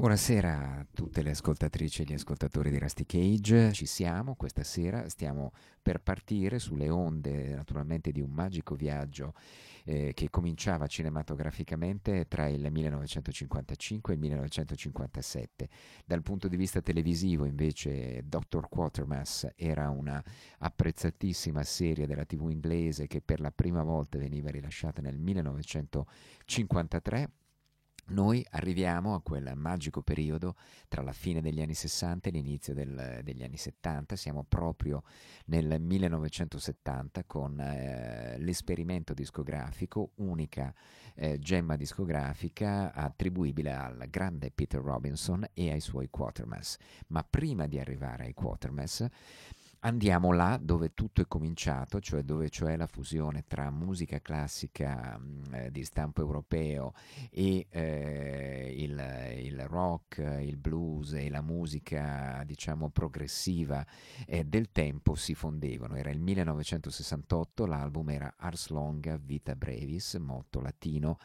Buonasera a tutte le ascoltatrici e gli ascoltatori di Rusty Cage, ci siamo questa sera, stiamo per partire sulle onde naturalmente di un magico viaggio eh, che cominciava cinematograficamente tra il 1955 e il 1957. Dal punto di vista televisivo invece Dr. Quatermass era una apprezzatissima serie della tv inglese che per la prima volta veniva rilasciata nel 1953 noi arriviamo a quel magico periodo tra la fine degli anni 60 e l'inizio del, degli anni 70, siamo proprio nel 1970 con eh, l'esperimento discografico, unica eh, gemma discografica attribuibile al grande Peter Robinson e ai suoi Quatermass. Ma prima di arrivare ai Quatermass, Andiamo là dove tutto è cominciato, cioè dove c'è la fusione tra musica classica mh, eh, di stampo europeo e eh, il, il, rock, il blues e la musica diciamo progressiva eh, del tempo si fondevano. Era il 1968, l'album era Ars Longa Vita Brevis, motto latino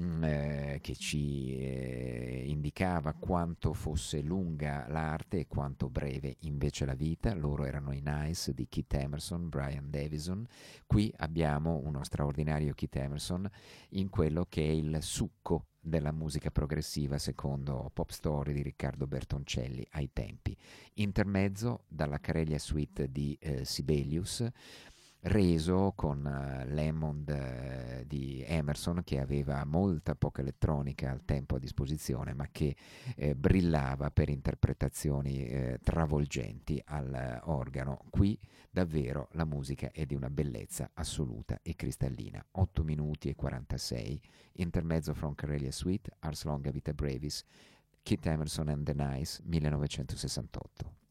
Mm, eh, che ci eh, indicava quanto fosse lunga l'arte e quanto breve invece la vita. Loro erano i Nice di Keith Emerson, Brian Davison. Qui abbiamo uno straordinario Keith Emerson in quello che è il succo della musica progressiva secondo Pop Story di Riccardo Bertoncelli ai tempi. Intermezzo dalla Carelia Suite di eh, Sibelius reso con uh, Lemond uh, di Emerson che aveva molta poca elettronica al tempo a disposizione ma che eh, brillava per interpretazioni eh, travolgenti all'organo. Qui davvero la musica è di una bellezza assoluta e cristallina. 8 minuti e 46, intermezzo from Carelia Suite, Ars Longa Vita Brevis, Kit Emerson and the Nice, 1968.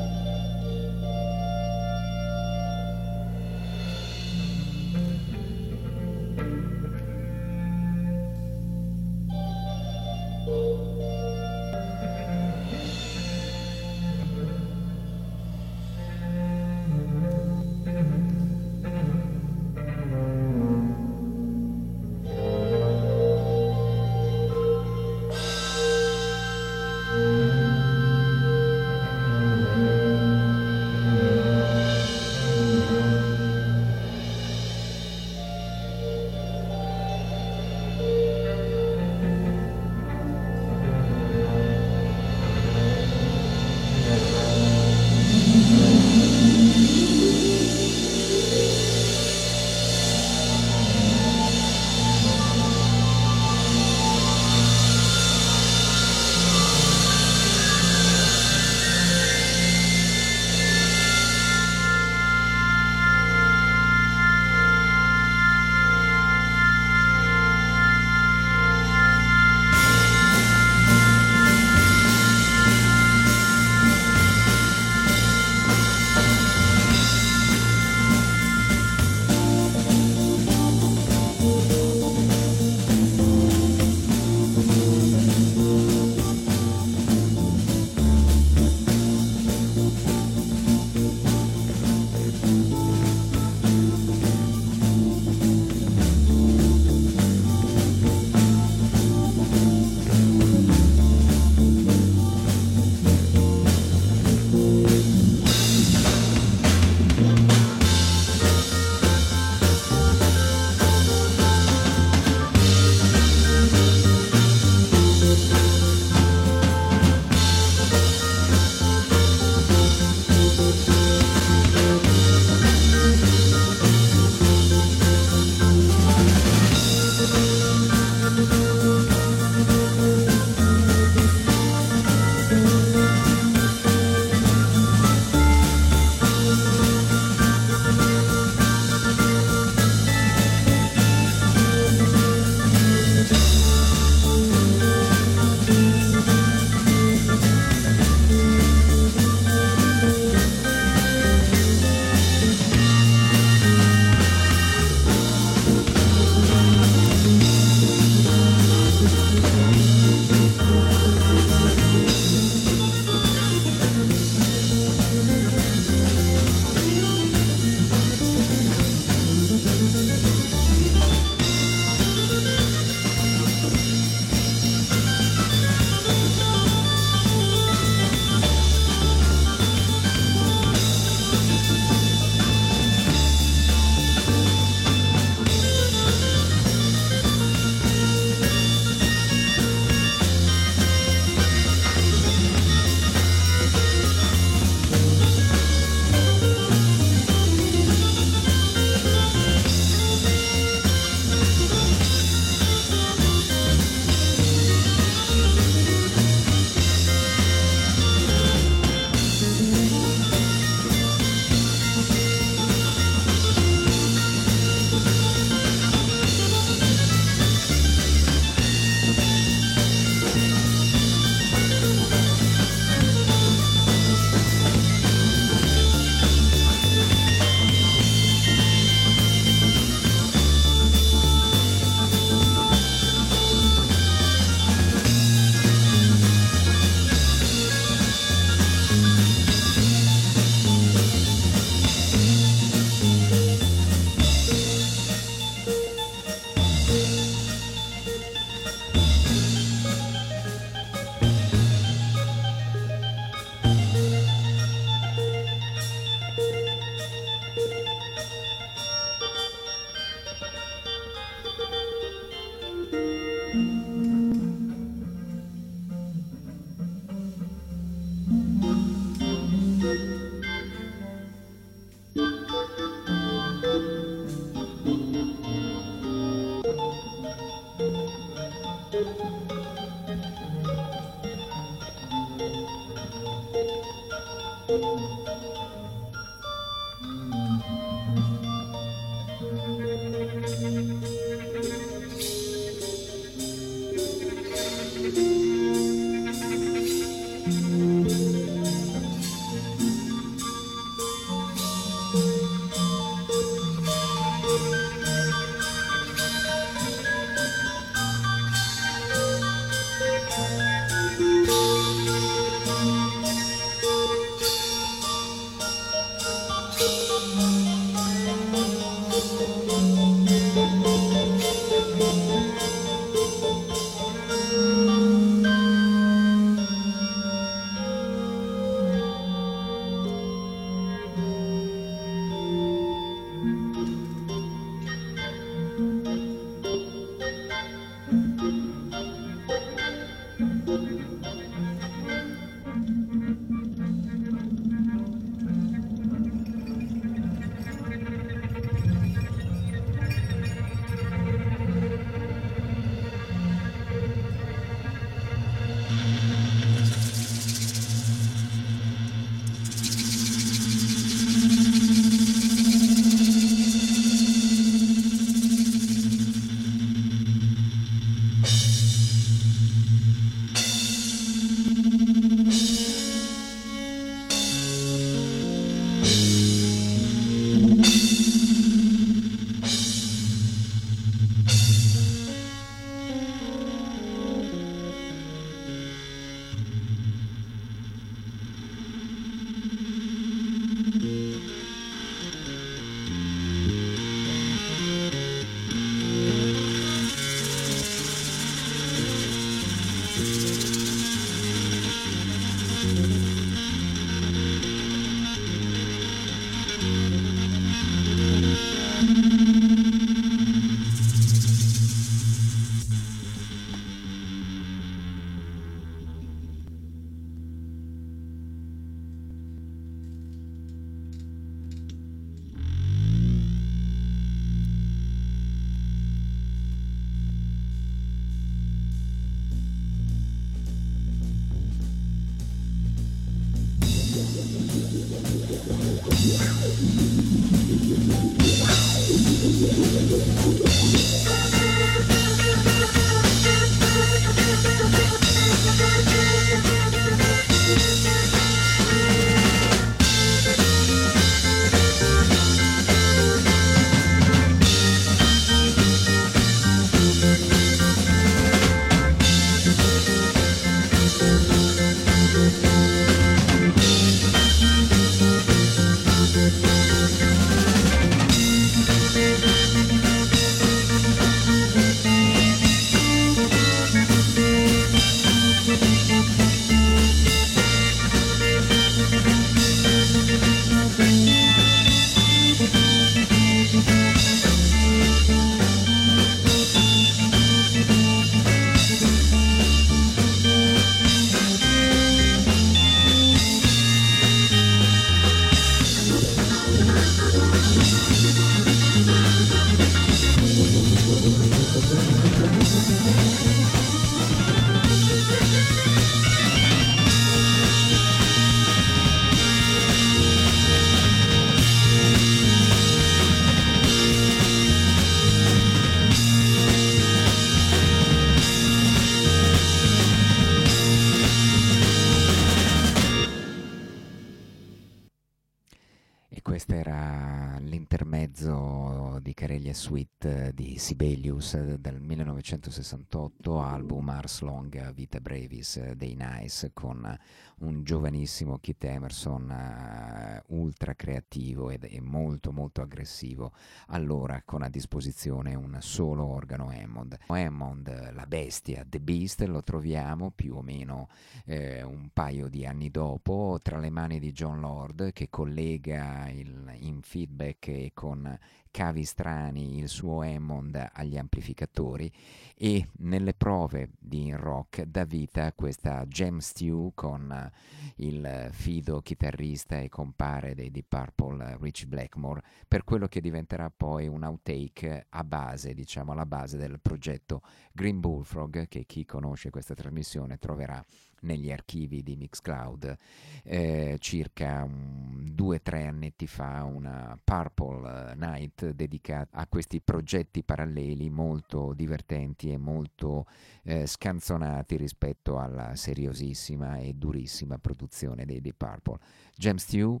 Sibelius del 1968, album Ars Longa Vita Brevis dei Nice, con un giovanissimo Kit Emerson uh, ultra creativo ed, e molto molto aggressivo, allora con a disposizione un solo organo Hammond. Hammond, la bestia, The Beast, lo troviamo più o meno eh, un paio di anni dopo tra le mani di John Lord che collega il, in feedback e con cavi strani il suo Hammond agli amplificatori e nelle prove di in rock dà vita a questa Jam Stew con il fido chitarrista e compare dei Deep Purple Rich Blackmore per quello che diventerà poi un outtake a base, diciamo alla base del progetto Green Bullfrog che chi conosce questa trasmissione troverà negli archivi di Mixcloud. Eh, circa um, due o tre annetti fa una Purple Night dedicata a questi progetti paralleli molto divertenti e molto eh, scanzonati rispetto alla seriosissima e durissima produzione dei Deep Purple. James Stew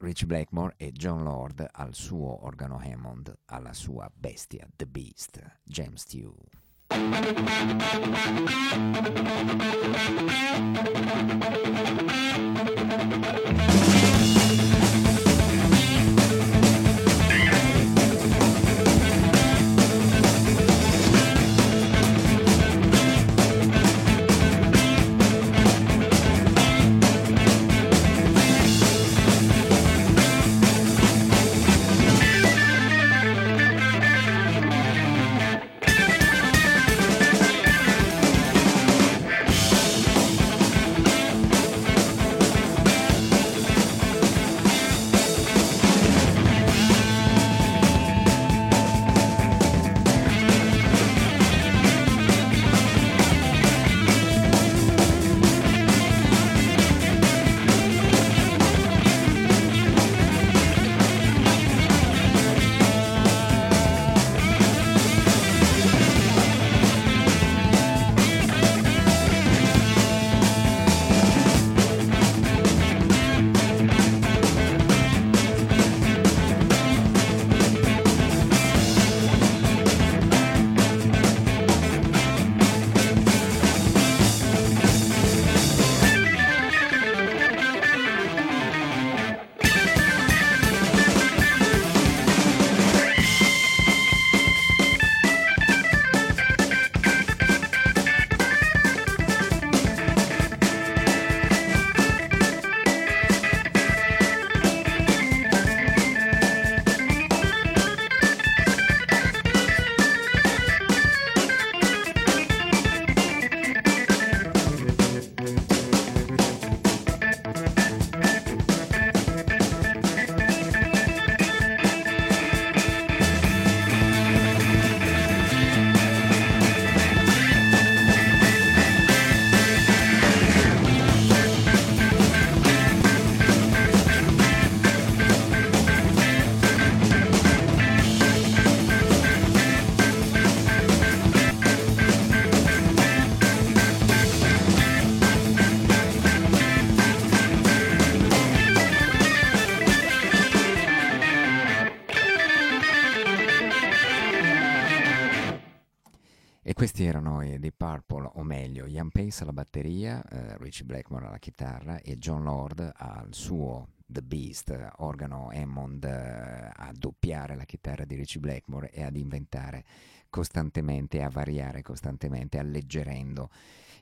Rich Blackmore e John Lord al suo organo Hammond, alla sua bestia The Beast, James Stew. Pace alla batteria, eh, Richie Blackmore alla chitarra e John Lord al suo The Beast, organo Hammond, eh, a doppiare la chitarra di Richie Blackmore e ad inventare costantemente, a variare costantemente, alleggerendo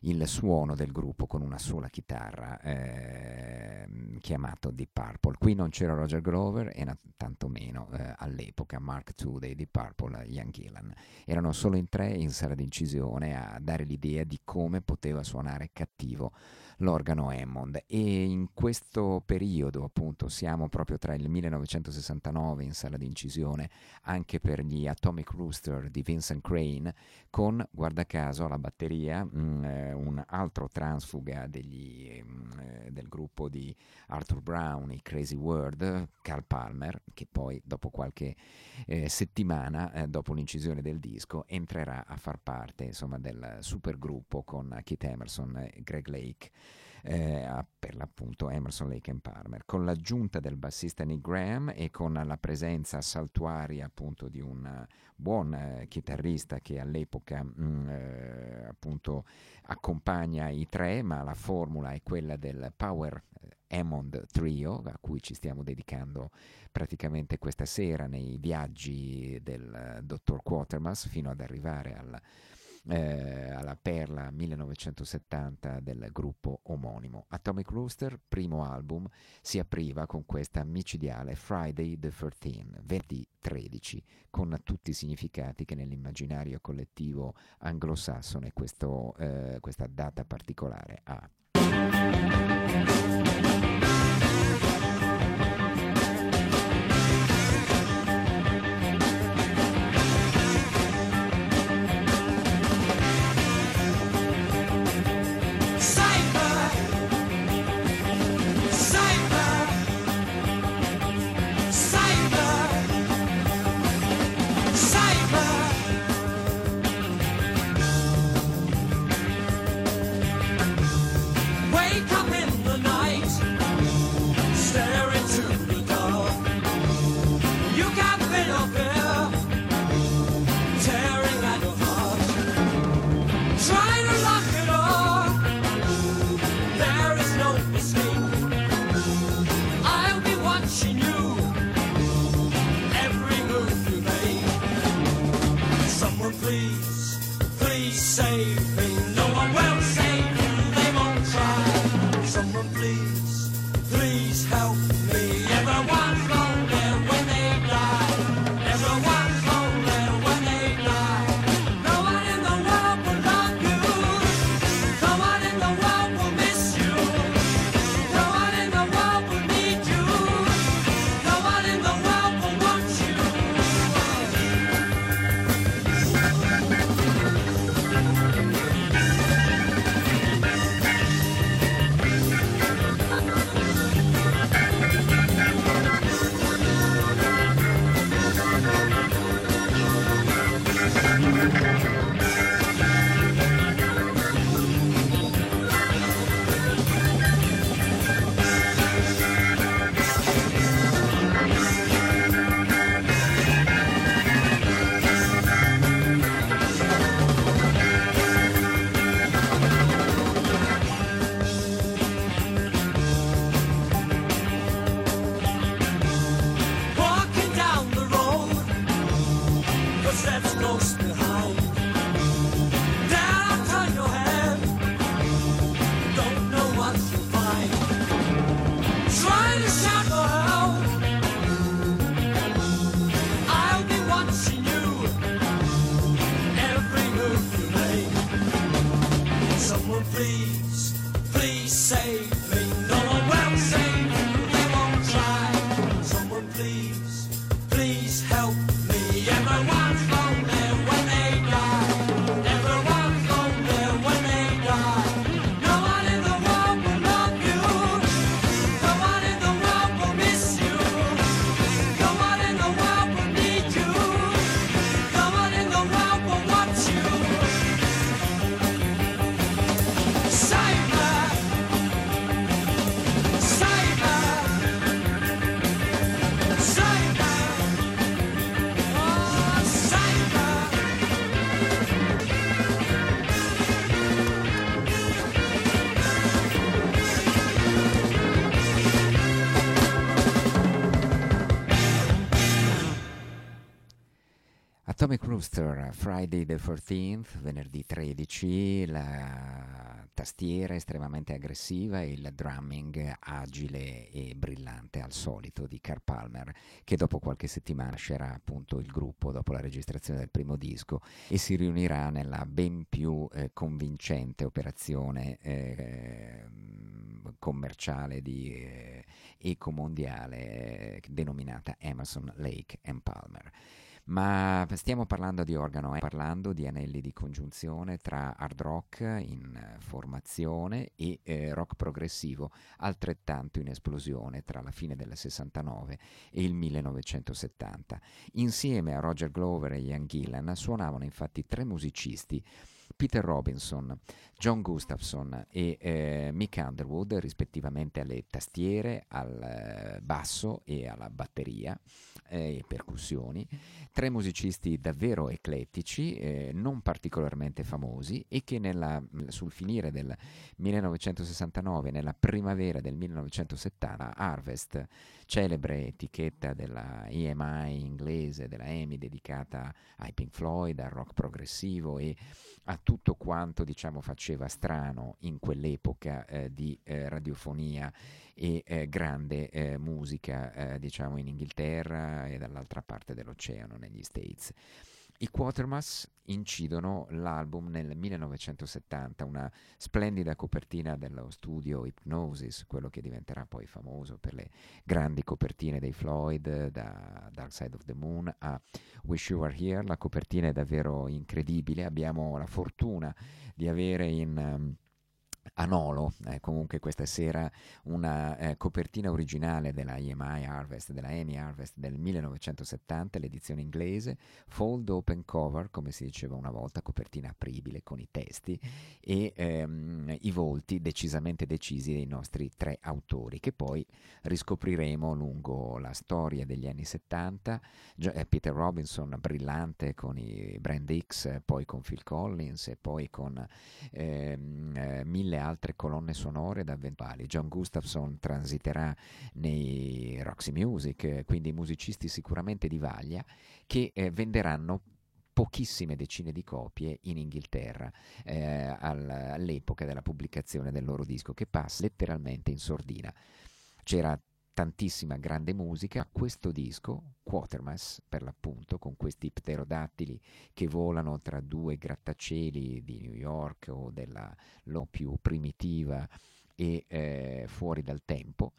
il suono del gruppo con una sola chitarra eh, chiamato Deep Purple. Qui non c'era Roger Glover e tantomeno eh, all'epoca Mark II dei Deep Purple, Ian Gillan. Erano solo in tre in sala d'incisione a dare l'idea di come poteva suonare cattivo l'organo Hammond. E in questo periodo appunto siamo proprio tra il 1969 in sala di incisione anche per gli Atomic Rooster di Vincent Crane con guarda caso alla batteria mh, mm, eh, un altro transfuga degli, mh, mm, eh, del gruppo di Arthur Brown, i Crazy World, Carl Palmer che poi dopo qualche eh, settimana eh, dopo l'incisione del disco entrerà a far parte insomma del supergruppo con Keith Emerson e Greg Lake eh, per l'appunto Emerson, Lake and Palmer, con l'aggiunta del bassista Nick Graham e con la presenza saltuaria appunto di un buon eh, chitarrista che all'epoca mh, mm, eh, appunto accompagna i tre, ma la formula è quella del Power eh, Hammond Trio, a cui ci stiamo dedicando praticamente questa sera nei viaggi del uh, dottor Quatermass fino ad arrivare al eh, alla perla 1970 del gruppo omonimo. Atomic Rooster, primo album, si apriva con questa micidiale Friday the 13, venerdì 13, con tutti i significati che nell'immaginario collettivo anglosassone questo, eh, questa data particolare ha. Rooster, Friday the 14th, venerdì 13, la tastiera estremamente aggressiva e il drumming agile e brillante al solito di Carl Palmer, che dopo qualche settimana lascerà appunto il gruppo dopo la registrazione del primo disco e si riunirà nella ben più eh, convincente operazione eh, commerciale di eh, ecomondiale eh, denominata Emerson, Lake and Palmer ma stiamo parlando di organo, eh? parlando di anelli di congiunzione tra hard rock in formazione e eh, rock progressivo, altrettanto in esplosione tra la fine del 69 e il 1970. Insieme a Roger Glover e Ian Gillan suonavano infatti tre musicisti Peter Robinson, John Gustafson e eh, Mick Underwood, rispettivamente alle tastiere, al eh, basso e alla batteria eh, percussioni, tre musicisti davvero eclettici, eh, non particolarmente famosi e che nella, sul finire del 1969, nella primavera del 1970, Harvest, celebre etichetta della EMI inglese, della EMI dedicata ai Pink Floyd, al rock progressivo e a tutto quanto diciamo, faceva strano in quell'epoca eh, di eh, radiofonia e eh, grande eh, musica eh, diciamo, in Inghilterra e dall'altra parte dell'oceano negli States. I Quatermass incidono l'album nel 1970, una splendida copertina dello studio Hypnosis, quello che diventerà poi famoso per le grandi copertine dei Floyd, da Dark Side of the Moon a Wish You Were Here. La copertina è davvero incredibile, abbiamo la fortuna di avere in... Um, a Nolo, eh, comunque questa sera una eh, copertina originale della EMI Harvest, della EMI Harvest del 1970, l'edizione inglese, fold open cover, come si diceva una volta, copertina apribile con i testi e ehm, i volti decisamente decisi dei nostri tre autori, che poi riscopriremo lungo la storia degli anni 70, eh, Peter Robinson brillante con i Brand X, poi con Phil Collins e poi con ehm, eh, mille mille altre colonne sonore da ventali. John Gustafson transiterà nei Roxy Music, quindi musicisti sicuramente di vaglia che eh, venderanno pochissime decine di copie in Inghilterra eh, all'epoca della pubblicazione del loro disco che passa letteralmente in sordina. C'era tantissima grande musica, questo disco, Quatermass per l'appunto, con questi pterodattili che volano tra due grattacieli di New York o della lo più primitiva e eh, fuori dal tempo,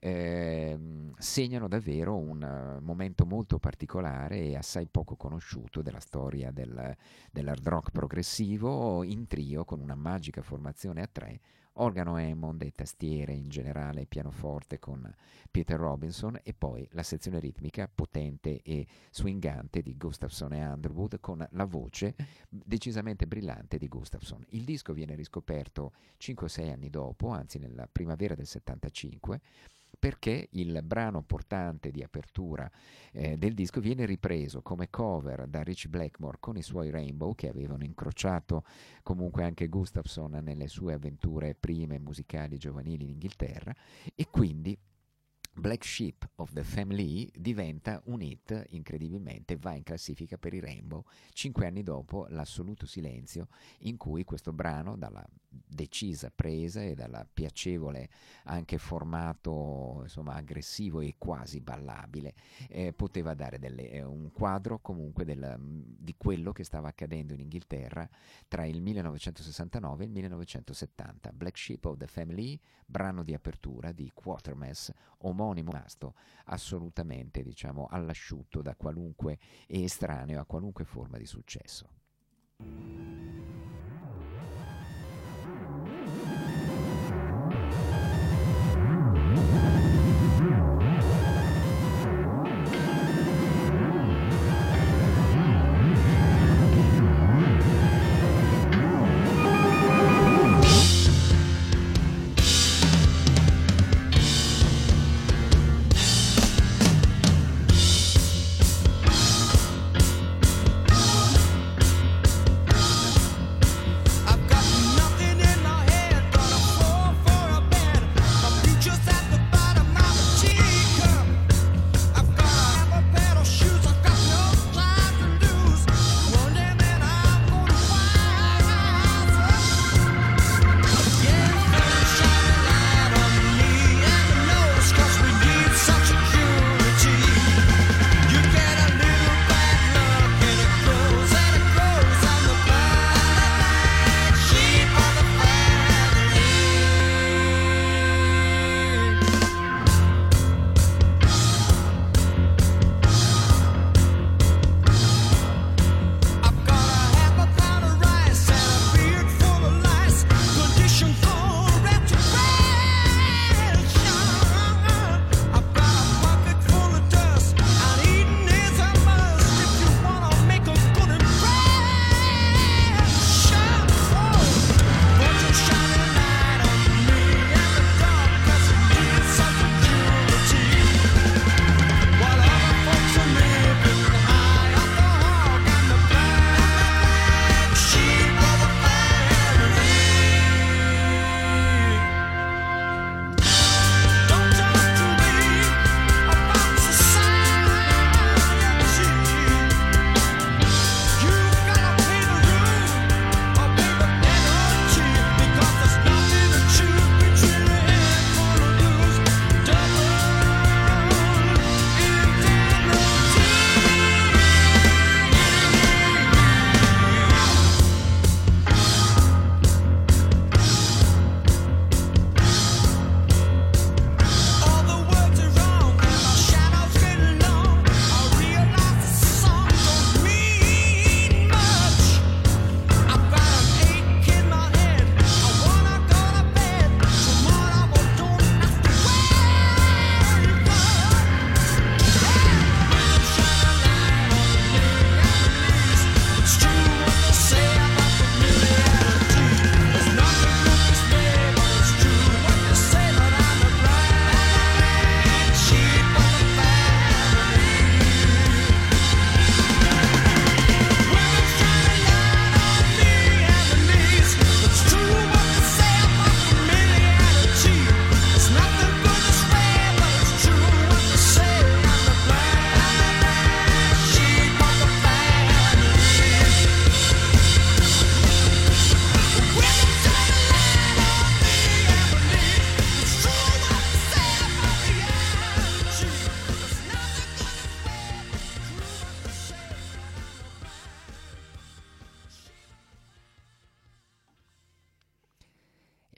eh, segnano davvero un uh, momento molto particolare e assai poco conosciuto della storia del, dell'hard rock progressivo in trio con una magica formazione a tre organo Hammond e tastiere in generale, pianoforte con Peter Robinson e poi la sezione ritmica potente e swingante di Gustafson e Underwood con la voce decisamente brillante di Gustafson. Il disco viene riscoperto 5-6 anni dopo, anzi nella primavera del 75 perché il brano portante di apertura eh, del disco viene ripreso come cover da Rich Blackmore con i suoi Rainbow che avevano incrociato comunque anche Gustafson nelle sue avventure prime musicali giovanili in Inghilterra e quindi Black Sheep of the Family diventa un hit incredibilmente, va in classifica per i Rainbow, cinque anni dopo l'assoluto silenzio in cui questo brano, dalla decisa presa e dal piacevole anche formato insomma, aggressivo e quasi ballabile, eh, poteva dare delle, eh, un quadro comunque del, di quello che stava accadendo in Inghilterra tra il 1969 e il 1970. Black Sheep of the Family, brano di apertura di Quatermass, omonimo anonimo, rimasto assolutamente diciamo, all'asciutto da qualunque e estraneo a qualunque forma di successo. Mm-hmm.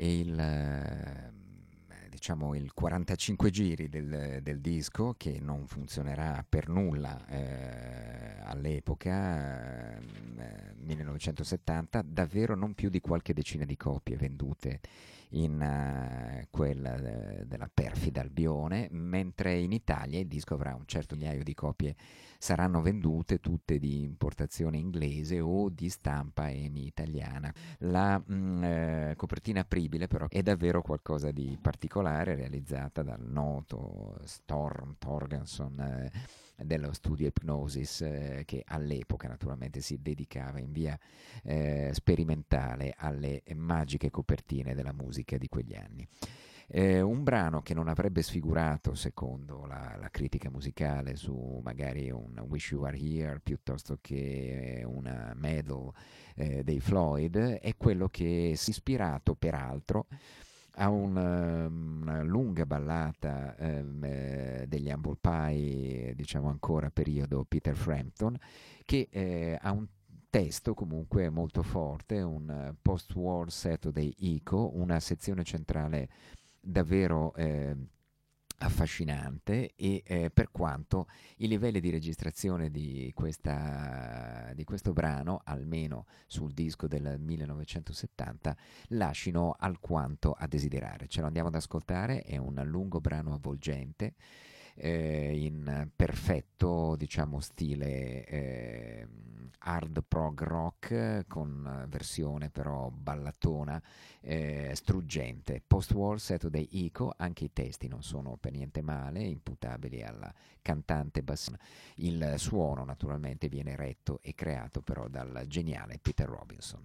Il ehm, diciamo il 45 giri del, del, disco che non funzionerà per nulla eh, all'epoca, eh, 1970, davvero non più di qualche decina di copie vendute in uh, quella de- della perfida Albione, mentre in Italia il disco avrà un certo migliaio di copie, saranno vendute tutte di importazione inglese o di stampa italiana. La mh, mm, eh, copertina apribile però è davvero qualcosa di particolare, realizzata dal noto Storm Torgenson. Eh, dello studio Hypnosis eh, che all'epoca naturalmente si dedicava in via eh, sperimentale alle magiche copertine della musica di quegli anni. Eh, un brano che non avrebbe sfigurato, secondo la, la, critica musicale, su magari un Wish You Are Here piuttosto che una Medal eh, dei Floyd, è quello che si è ispirato peraltro ha un, ehm, una lunga ballata ehm, eh, degli Humble Pie, diciamo ancora periodo Peter Frampton, che eh, ha un testo comunque molto forte, un post-war Saturday Eco, una sezione centrale davvero eh, affascinante e eh, per quanto i livelli di registrazione di, questa, di, questo brano, almeno sul disco del 1970, lasciano alquanto a desiderare. Ce lo andiamo ad ascoltare, è un lungo brano avvolgente eh, in perfetto diciamo stile eh, hard prog rock con versione però ballatona eh, struggente. Post-war Saturday Eco anche i testi non sono per niente male imputabili alla cantante bassina il suono naturalmente viene retto e creato però dal geniale Peter Robinson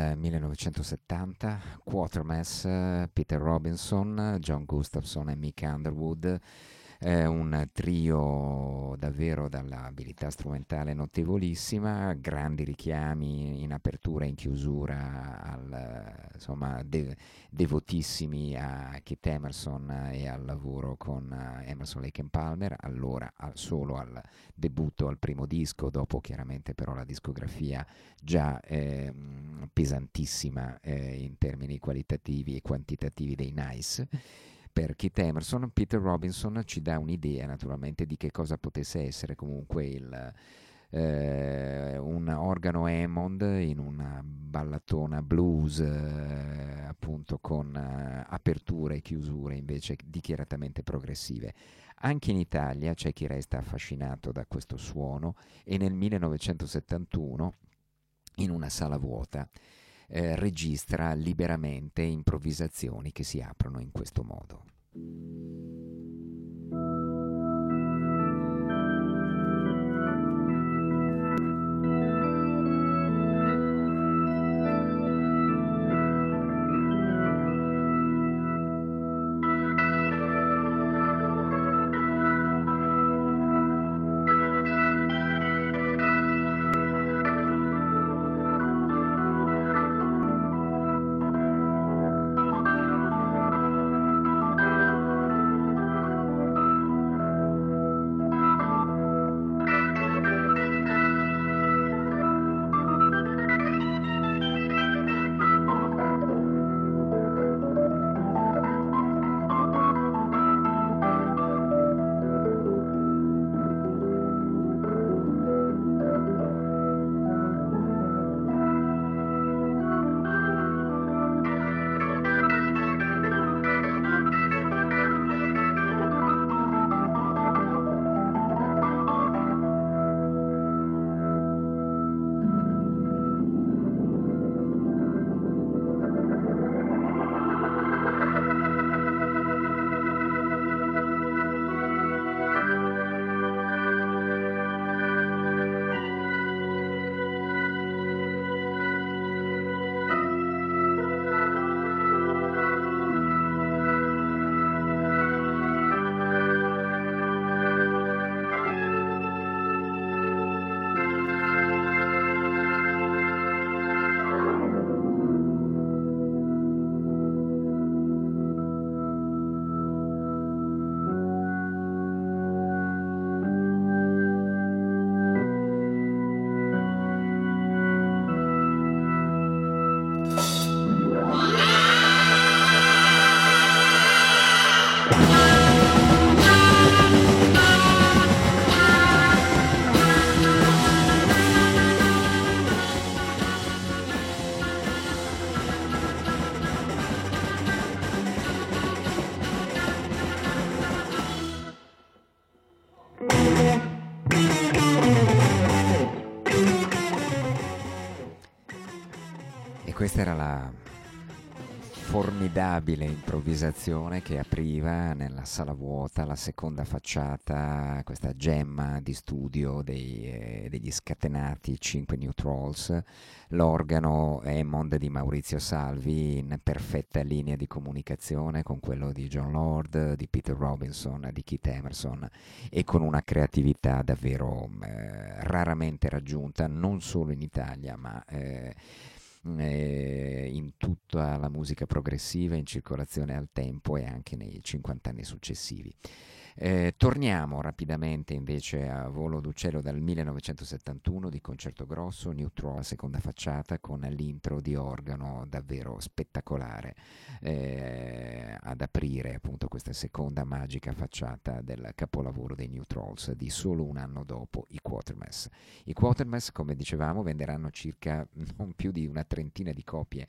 Ed era il 1970, Quatermass, Peter Robinson, John Gustafson e Mick Underwood eh, un trio davvero dall'abilità strumentale notevolissima, grandi richiami in apertura e in chiusura, al, insomma, de- devotissimi a Kit Emerson e al lavoro con Emerson Lake Palmer, allora al, solo al debutto al primo disco, dopo chiaramente però la discografia già eh, pesantissima eh, in termini qualitativi e quantitativi dei Nice per Keith Emerson, Peter Robinson ci dà un'idea naturalmente di che cosa potesse essere comunque il, eh, un organo Hammond in una ballatona blues eh, appunto con eh, aperture e chiusure invece dichiaratamente progressive. Anche in Italia c'è chi resta affascinato da questo suono e nel 1971 in una sala vuota eh, registra liberamente improvvisazioni che si aprono in questo modo. Formidabile improvvisazione che apriva nella sala vuota la seconda facciata, questa gemma di studio dei, eh, degli scatenati 5 New Trolls, l'organo Hammond di Maurizio Salvi in perfetta linea di comunicazione con quello di John Lord, di Peter Robinson, di Keith Emerson e con una creatività davvero eh, raramente raggiunta non solo in Italia ma eh, eh, in tutta la musica progressiva in circolazione al tempo e anche nei 50 anni successivi. Eh, torniamo rapidamente invece a Volo d'Uccello dal 1971 di Concerto Grosso, Neutro a seconda facciata con l'intro di organo davvero spettacolare eh, ad aprire appunto questa seconda magica facciata del capolavoro dei New Trolls di solo un anno dopo i Quatermass. I Quatermass, come dicevamo, venderanno circa non più di una trentina di copie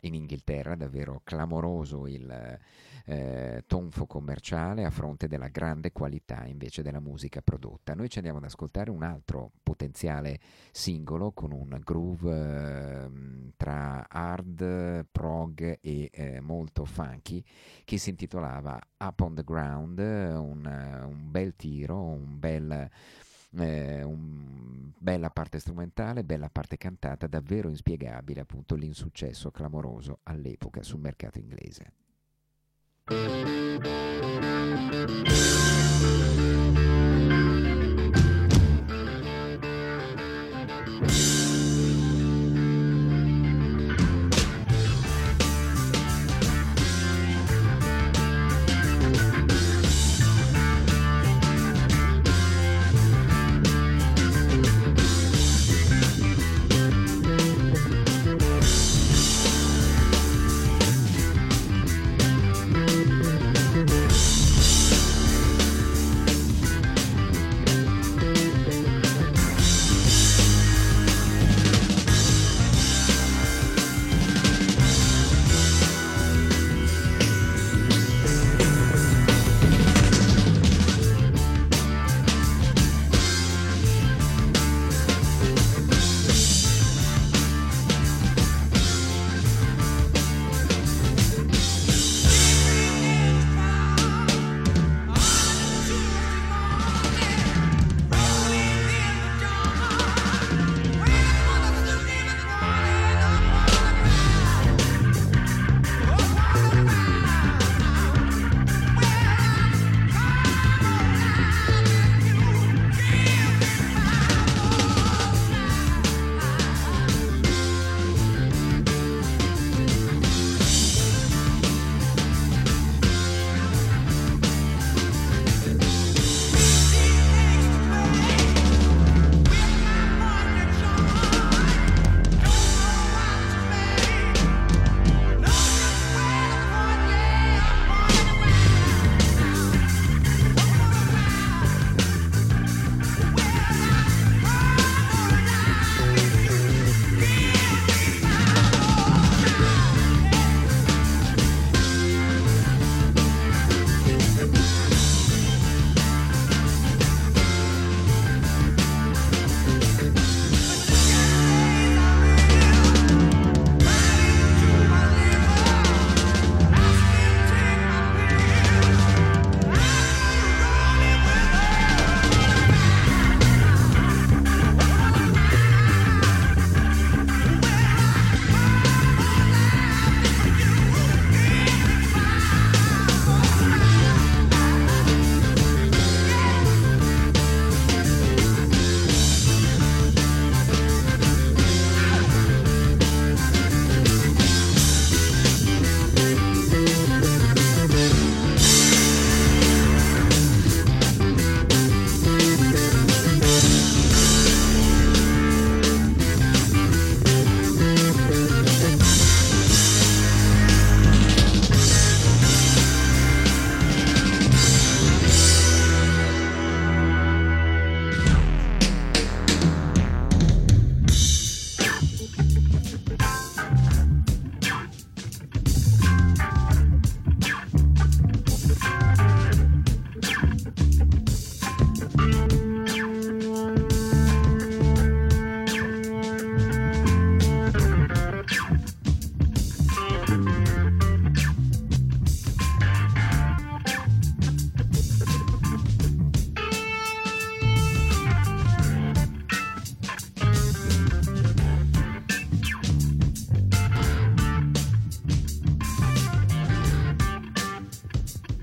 in Inghilterra, davvero clamoroso il eh, tonfo commerciale a fronte della grande qualità invece della musica prodotta. Noi ci andiamo ad ascoltare un altro potenziale singolo con un groove eh, tra hard, prog e eh, molto funky che si intitolava Up on the Ground, un, un bel tiro, un bel eh, un, bella parte strumentale, bella parte cantata, davvero inspiegabile appunto l'insuccesso clamoroso all'epoca sul mercato inglese.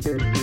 future.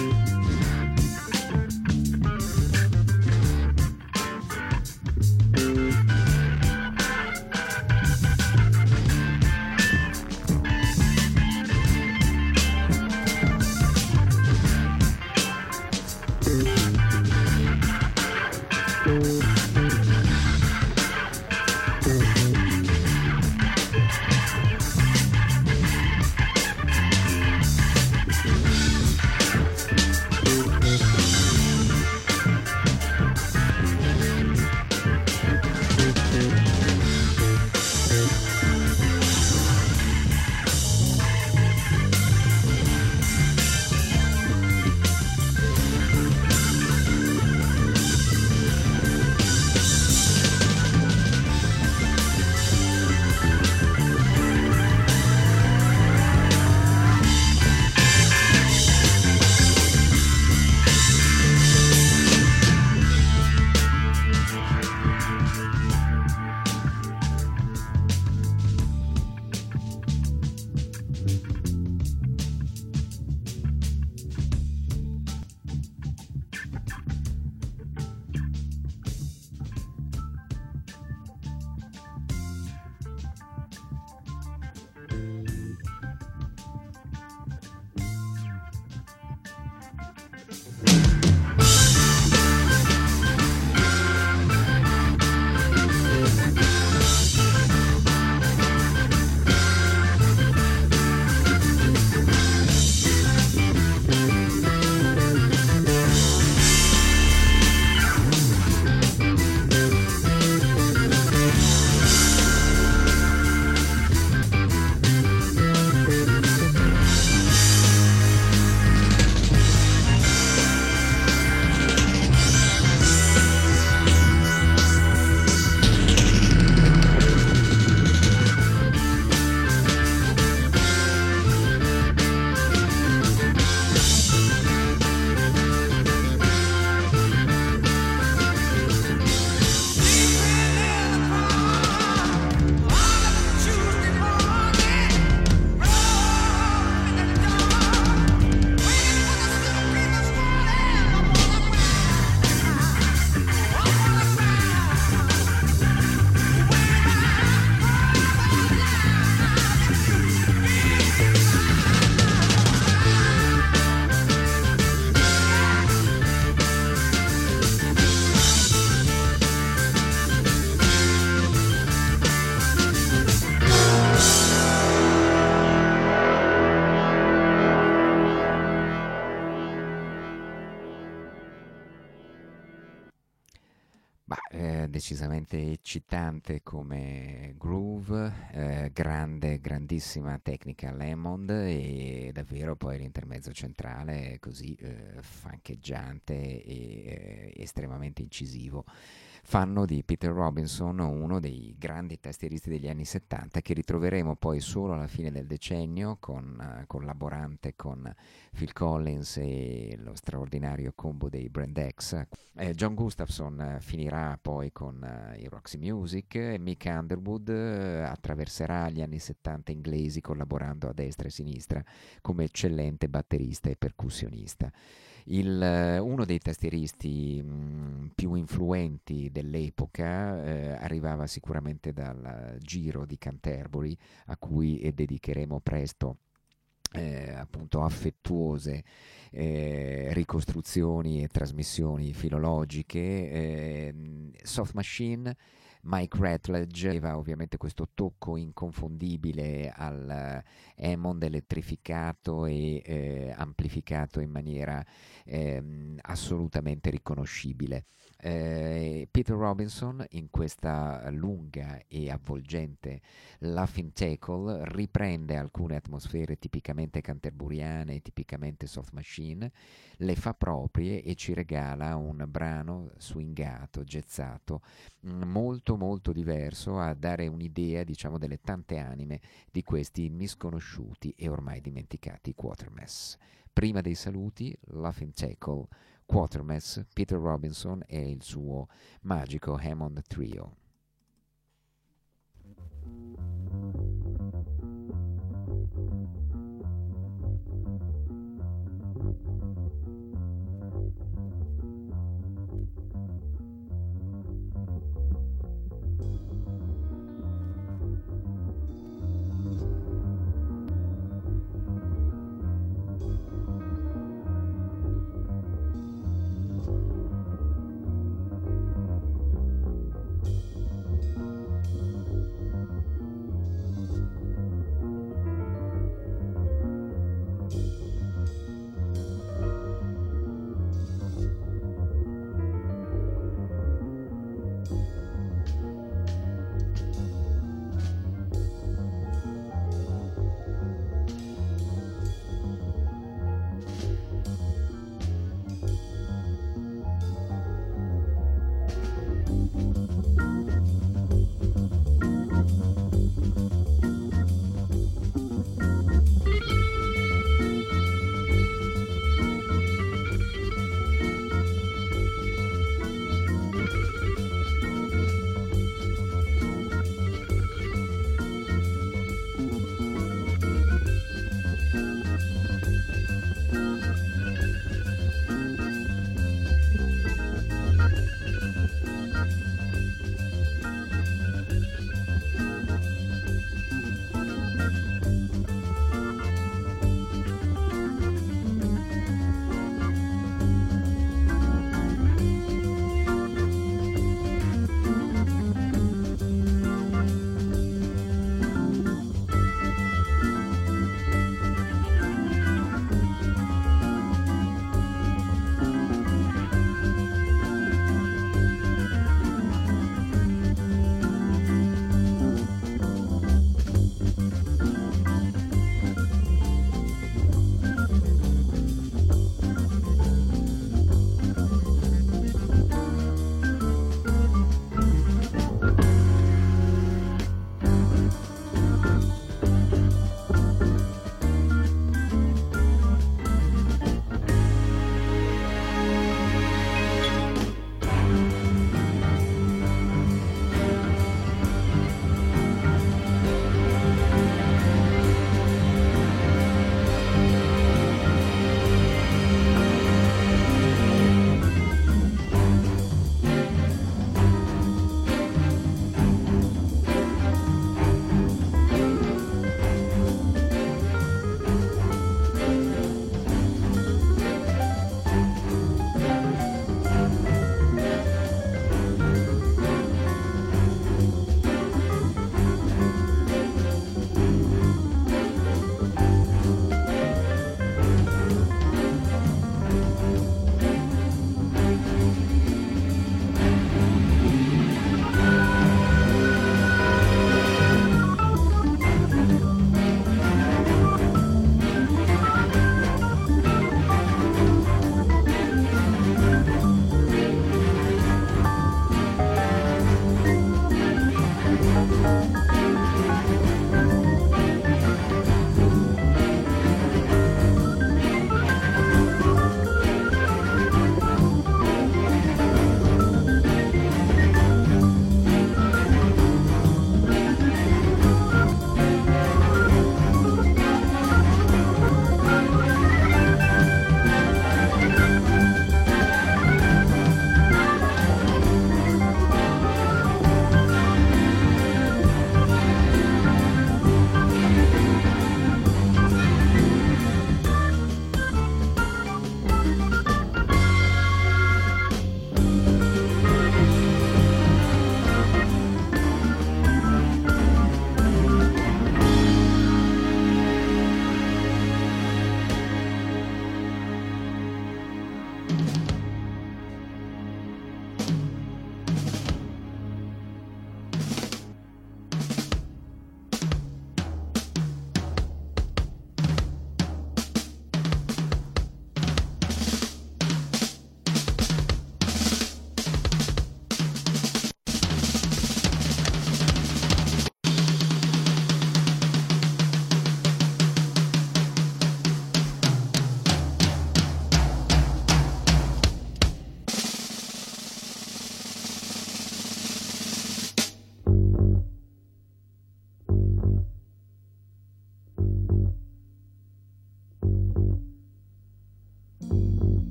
Decisamente eccitante come groove, eh, grande, grandissima tecnica Lemond e davvero poi l'intermezzo centrale così eh, fancheggiante e eh, estremamente incisivo fanno di Peter Robinson uno dei grandi tastieristi degli anni 70 che ritroveremo poi solo alla fine del decennio con, uh, collaborante con Phil Collins e lo straordinario combo dei Brand X. Eh, John Gustafson uh, finirà poi con uh, i Roxy Music e Mick Underwood attraverserà gli anni 70 inglesi collaborando a destra e a sinistra come eccellente batterista e percussionista. Il, eh, uno dei tastieristi mh, mm, più influenti dell'epoca eh, arrivava sicuramente dal giro di Canterbury, a cui dedicheremo presto eh, appunto affettuose eh, ricostruzioni e trasmissioni filologiche. Eh, Soft Machine Mike Ratledge aveva ovviamente questo tocco inconfondibile al eh, Hammond elettrificato e eh, amplificato in maniera eh, assolutamente riconoscibile. Eh, Peter Robinson in questa lunga e avvolgente Laughing Tackle riprende alcune atmosfere tipicamente canterburiane tipicamente soft machine, le fa proprie e ci regala un brano swingato, gezzato, mm, molto molto diverso a dare un'idea diciamo delle tante anime di questi misconosciuti e ormai dimenticati Quatermass. Prima dei saluti, Laughing Tackle Quatermass, Peter Robinson e il suo magico Hammond Trio.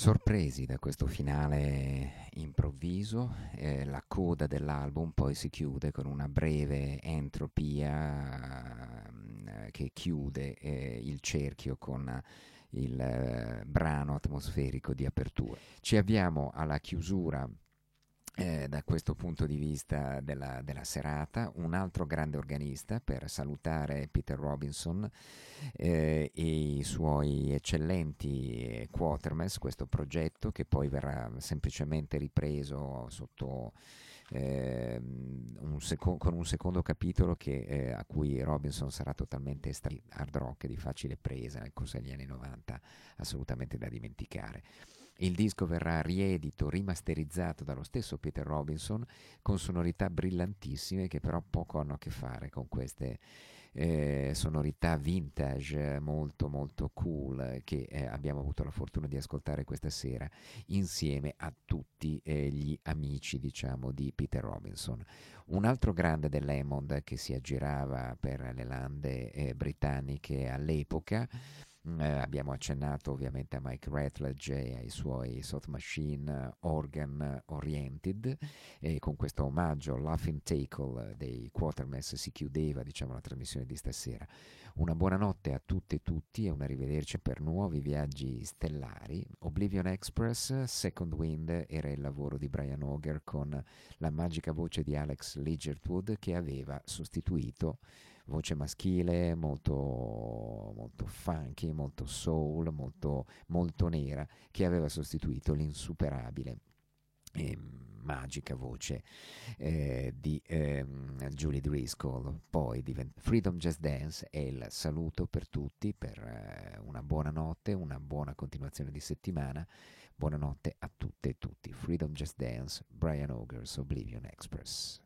Sorpresi da questo finale improvviso, eh, la coda dell'album poi si chiude con una breve entropia eh, che chiude eh, il cerchio con il eh, brano atmosferico di apertura. Ci avviamo alla chiusura eh, da questo punto di vista della, della, serata, un altro grande organista per salutare Peter Robinson eh, e i suoi eccellenti Quatermass, questo progetto che poi verrà semplicemente ripreso sotto eh, un seco- con un secondo capitolo che, eh, a cui Robinson sarà totalmente estra- hard rock di facile presa nel corso degli anni 90, assolutamente da dimenticare. Il disco verrà riedito, rimasterizzato dallo stesso Peter Robinson con sonorità brillantissime che però poco hanno a che fare con queste eh, sonorità vintage molto molto cool che eh, abbiamo avuto la fortuna di ascoltare questa sera insieme a tutti eh, gli amici diciamo di Peter Robinson. Un altro grande dell'Hammond che si aggirava per le lande eh, britanniche all'epoca eh, abbiamo accennato ovviamente a Mike Ratledge e ai suoi Soft Machine Organ Oriented e con questo omaggio Laughing Tackle dei Quatermass si chiudeva diciamo, la trasmissione di stasera. Una buonanotte a tutte e tutti e un arrivederci per nuovi viaggi stellari. Oblivion Express, Second Wind era il lavoro di Brian Auger con la magica voce di Alex Ligertwood che aveva sostituito voce maschile molto, molto funky, molto soul, molto, molto nera, che aveva sostituito l'insuperabile e magica voce eh, di eh, Julie Driscoll. Poi divent- Freedom Just Dance è il saluto per tutti, per eh, una buona notte, una buona continuazione di settimana. Buonanotte a tutte e tutti. Freedom Just Dance, Brian Ogers, Oblivion Express.